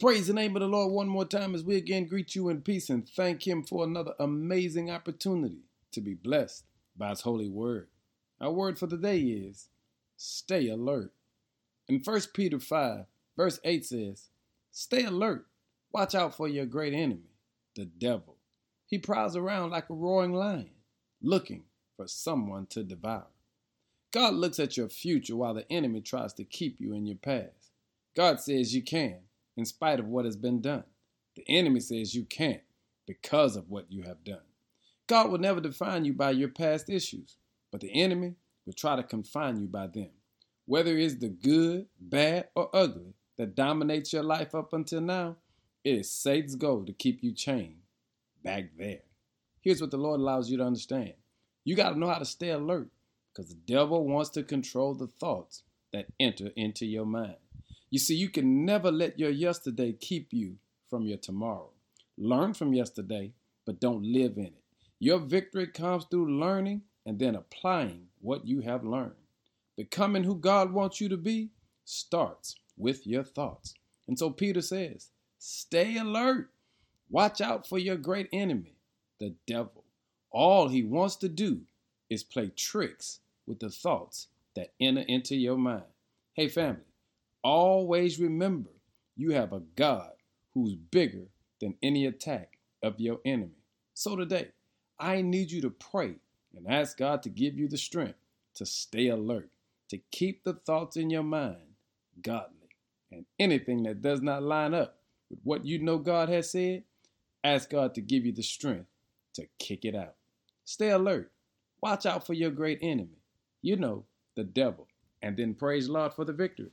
Praise the name of the Lord one more time as we again greet you in peace and thank Him for another amazing opportunity to be blessed by His holy word. Our word for the day is stay alert. In 1 Peter 5, verse 8 says, Stay alert. Watch out for your great enemy, the devil. He prowls around like a roaring lion, looking for someone to devour. God looks at your future while the enemy tries to keep you in your past. God says you can in spite of what has been done. The enemy says you can't because of what you have done. God will never define you by your past issues, but the enemy will try to confine you by them. Whether it's the good, bad, or ugly that dominates your life up until now, it is Satan's goal to keep you chained back there. Here's what the Lord allows you to understand you got to know how to stay alert because the devil wants to control the thoughts that enter into your mind. You see, you can never let your yesterday keep you from your tomorrow. Learn from yesterday, but don't live in it. Your victory comes through learning and then applying what you have learned. Becoming who God wants you to be starts with your thoughts. And so Peter says, stay alert. Watch out for your great enemy, the devil. All he wants to do is play tricks with the thoughts that enter into your mind. Hey, family, Always remember you have a God who's bigger than any attack of your enemy. So today, I need you to pray and ask God to give you the strength to stay alert, to keep the thoughts in your mind godly. And anything that does not line up with what you know God has said, ask God to give you the strength to kick it out. Stay alert. Watch out for your great enemy. You know, the devil. And then praise Lord for the victory.